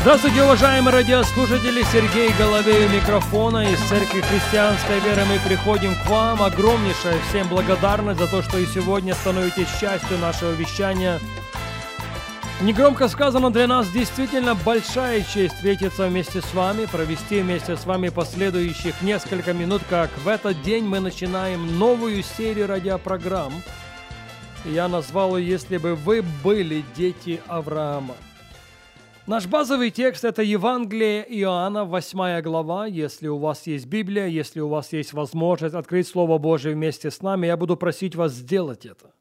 Здравствуйте, уважаемые радиослушатели! Сергей Головей у микрофона из Церкви Христианской Веры. Мы приходим к вам. Огромнейшая всем благодарность за то, что и сегодня становитесь частью нашего вещания. Негромко сказано, для нас действительно большая честь встретиться вместе с вами, провести вместе с вами последующих несколько минут, как в этот день мы начинаем новую серию радиопрограмм. Я назвал ее «Если бы вы были дети Авраама». Наш базовый текст – это Евангелие Иоанна, 8 глава. Если у вас есть Библия, если у вас есть возможность открыть Слово Божие вместе с нами, я буду просить вас сделать это.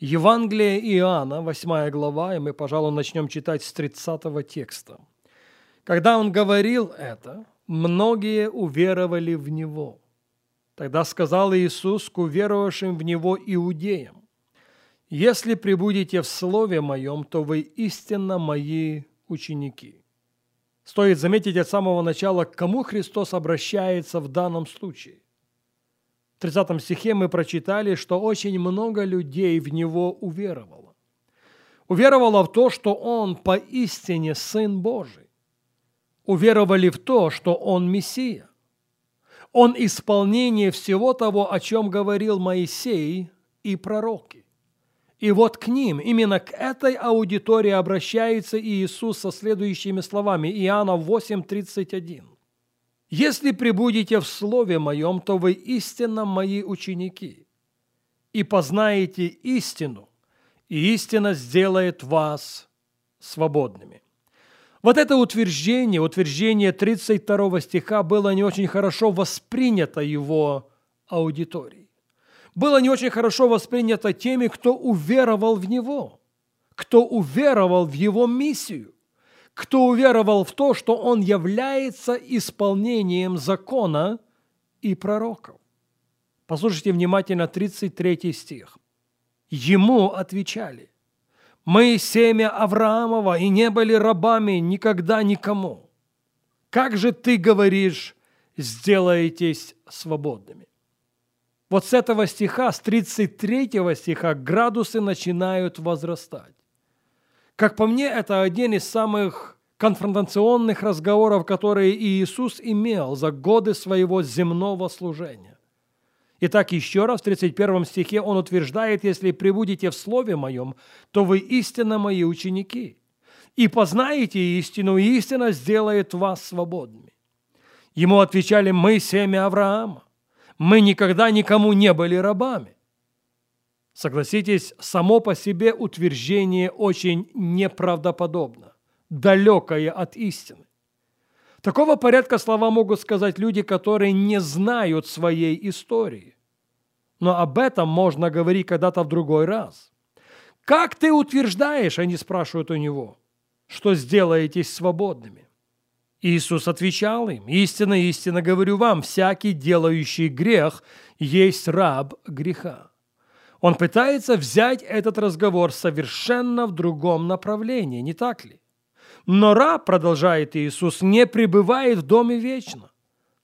Евангелие Иоанна, 8 глава, и мы, пожалуй, начнем читать с 30 текста. Когда он говорил это, многие уверовали в Него. Тогда сказал Иисус к уверовавшим в Него иудеям, «Если прибудете в Слове Моем, то вы истинно Мои ученики. Стоит заметить от самого начала, к кому Христос обращается в данном случае. В 30 стихе мы прочитали, что очень много людей в Него уверовало. Уверовало в то, что Он поистине Сын Божий. Уверовали в то, что Он Мессия. Он исполнение всего того, о чем говорил Моисей и пророки. И вот к ним, именно к этой аудитории обращается Иисус со следующими словами. Иоанна 8:31. «Если прибудете в Слове Моем, то вы истинно Мои ученики, и познаете истину, и истина сделает вас свободными». Вот это утверждение, утверждение 32 стиха было не очень хорошо воспринято его аудиторией было не очень хорошо воспринято теми, кто уверовал в Него, кто уверовал в Его миссию, кто уверовал в то, что Он является исполнением закона и пророков. Послушайте внимательно 33 стих. Ему отвечали, «Мы семя Авраамова и не были рабами никогда никому. Как же ты говоришь, сделаетесь свободными?» Вот с этого стиха, с 33 стиха, градусы начинают возрастать. Как по мне, это один из самых конфронтационных разговоров, которые Иисус имел за годы своего земного служения. Итак, еще раз в 31 стихе он утверждает, «Если прибудете в Слове Моем, то вы истинно Мои ученики, и познаете истину, и истина сделает вас свободными». Ему отвечали, «Мы семя Авраама, мы никогда никому не были рабами. Согласитесь, само по себе утверждение очень неправдоподобно, далекое от истины. Такого порядка слова могут сказать люди, которые не знают своей истории. Но об этом можно говорить когда-то в другой раз. «Как ты утверждаешь, — они спрашивают у него, — что сделаетесь свободными?» Иисус отвечал им, «Истинно, истинно говорю вам, всякий делающий грех есть раб греха». Он пытается взять этот разговор совершенно в другом направлении, не так ли? Но раб, продолжает Иисус, не пребывает в доме вечно.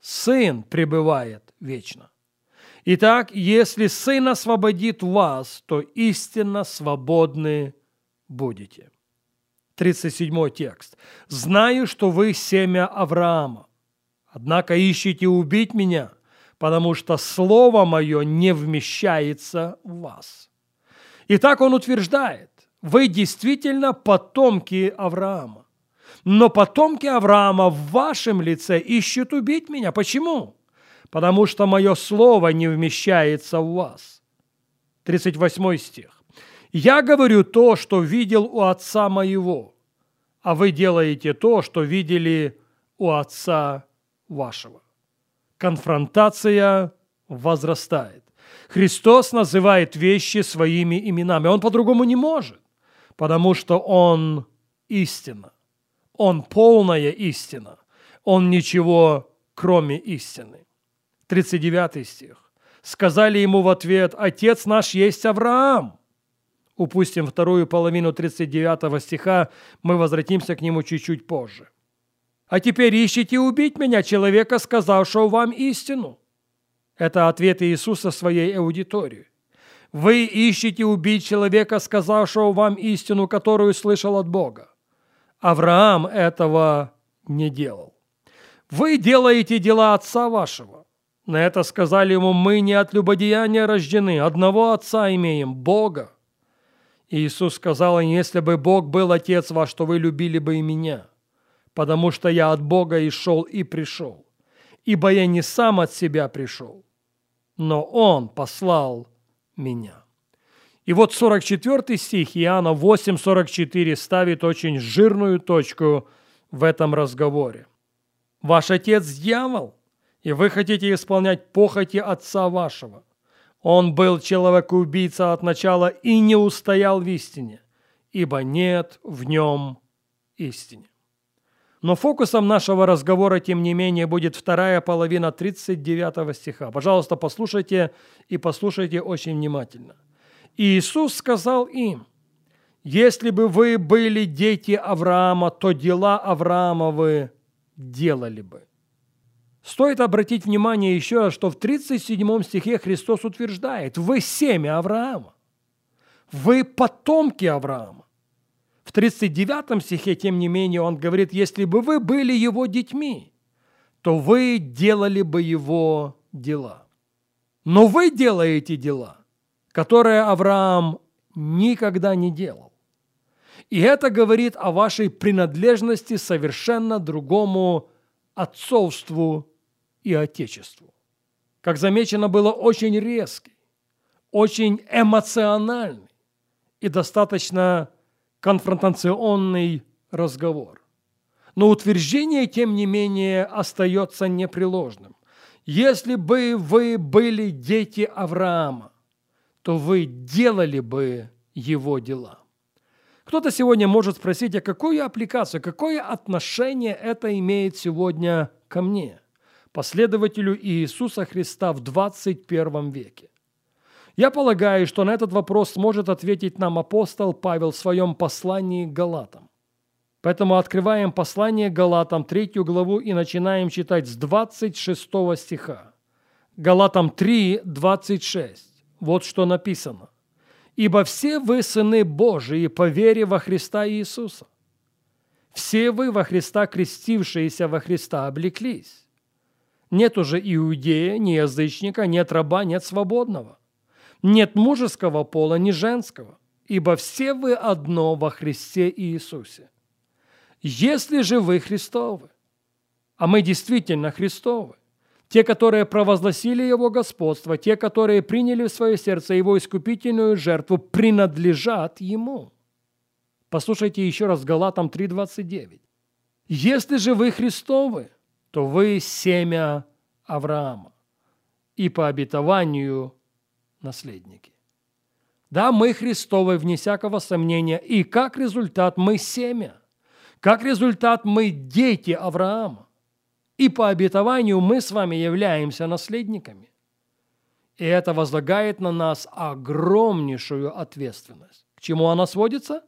Сын пребывает вечно. Итак, если Сын освободит вас, то истинно свободны будете. 37 текст. «Знаю, что вы семя Авраама, однако ищете убить меня, потому что слово мое не вмещается в вас». Итак, он утверждает, вы действительно потомки Авраама. Но потомки Авраама в вашем лице ищут убить меня. Почему? Потому что мое слово не вмещается в вас. 38 стих. Я говорю то, что видел у отца моего, а вы делаете то, что видели у отца вашего. Конфронтация возрастает. Христос называет вещи своими именами. Он по-другому не может, потому что Он истина. Он полная истина. Он ничего, кроме истины. 39 стих. сказали ему в ответ, «Отец наш есть Авраам». Упустим вторую половину 39 стиха, мы возвратимся к нему чуть-чуть позже. «А теперь ищите убить меня, человека, сказавшего вам истину». Это ответ Иисуса своей аудитории. Вы ищете убить человека, сказавшего вам истину, которую слышал от Бога. Авраам этого не делал. Вы делаете дела отца вашего. На это сказали ему, мы не от любодеяния рождены, одного отца имеем, Бога. И Иисус сказал им, если бы Бог был отец ваш, то вы любили бы и меня, потому что я от Бога и шел, и пришел. Ибо я не сам от себя пришел, но Он послал меня. И вот 44 стих Иоанна 8.44 ставит очень жирную точку в этом разговоре. «Ваш отец – дьявол, и вы хотите исполнять похоти отца вашего. Он был человек-убийца от начала и не устоял в истине, ибо нет в нем истины». Но фокусом нашего разговора, тем не менее, будет вторая половина 39 стиха. Пожалуйста, послушайте и послушайте очень внимательно. Иисус сказал им, «Если бы вы были дети Авраама, то дела Авраамовы делали бы». Стоит обратить внимание еще что в 37 стихе Христос утверждает, «Вы семя Авраама, вы потомки Авраама». В 39 стихе, тем не менее, он говорит, если бы вы были его детьми, то вы делали бы его дела. Но вы делаете дела, которые Авраам никогда не делал. И это говорит о вашей принадлежности совершенно другому отцовству и отечеству. Как замечено, было очень резкий, очень эмоциональный и достаточно конфронтационный разговор. Но утверждение, тем не менее, остается непреложным. Если бы вы были дети Авраама, то вы делали бы его дела. Кто-то сегодня может спросить, а какую аппликацию, какое отношение это имеет сегодня ко мне, последователю Иисуса Христа в 21 веке? Я полагаю, что на этот вопрос сможет ответить нам апостол Павел в своем послании к Галатам. Поэтому открываем послание Галатам, третью главу, и начинаем читать с 26 стиха. Галатам 3, 26. Вот что написано. «Ибо все вы сыны Божии по вере во Христа Иисуса. Все вы во Христа крестившиеся во Христа облеклись. Нет уже иудея, ни язычника, нет раба, нет свободного нет мужеского пола, ни женского, ибо все вы одно во Христе Иисусе. Если же вы Христовы, а мы действительно Христовы, те, которые провозгласили Его господство, те, которые приняли в свое сердце Его искупительную жертву, принадлежат Ему. Послушайте еще раз Галатам 3.29. Если же вы Христовы, то вы семя Авраама, и по обетованию наследники. Да, мы Христовы, вне всякого сомнения, и как результат мы семя, как результат мы дети Авраама, и по обетованию мы с вами являемся наследниками. И это возлагает на нас огромнейшую ответственность. К чему она сводится?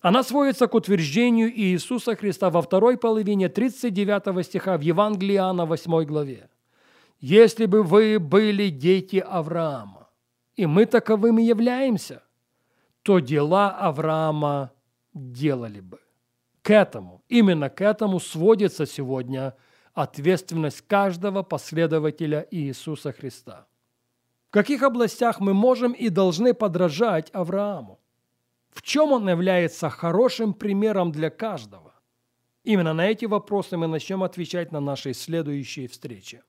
Она сводится к утверждению Иисуса Христа во второй половине 39 стиха в Евангелии Иоанна 8 главе. «Если бы вы были дети Авраама, и мы таковыми являемся, то дела Авраама делали бы. К этому, именно к этому сводится сегодня ответственность каждого последователя Иисуса Христа. В каких областях мы можем и должны подражать Аврааму? В чем он является хорошим примером для каждого? Именно на эти вопросы мы начнем отвечать на нашей следующей встрече.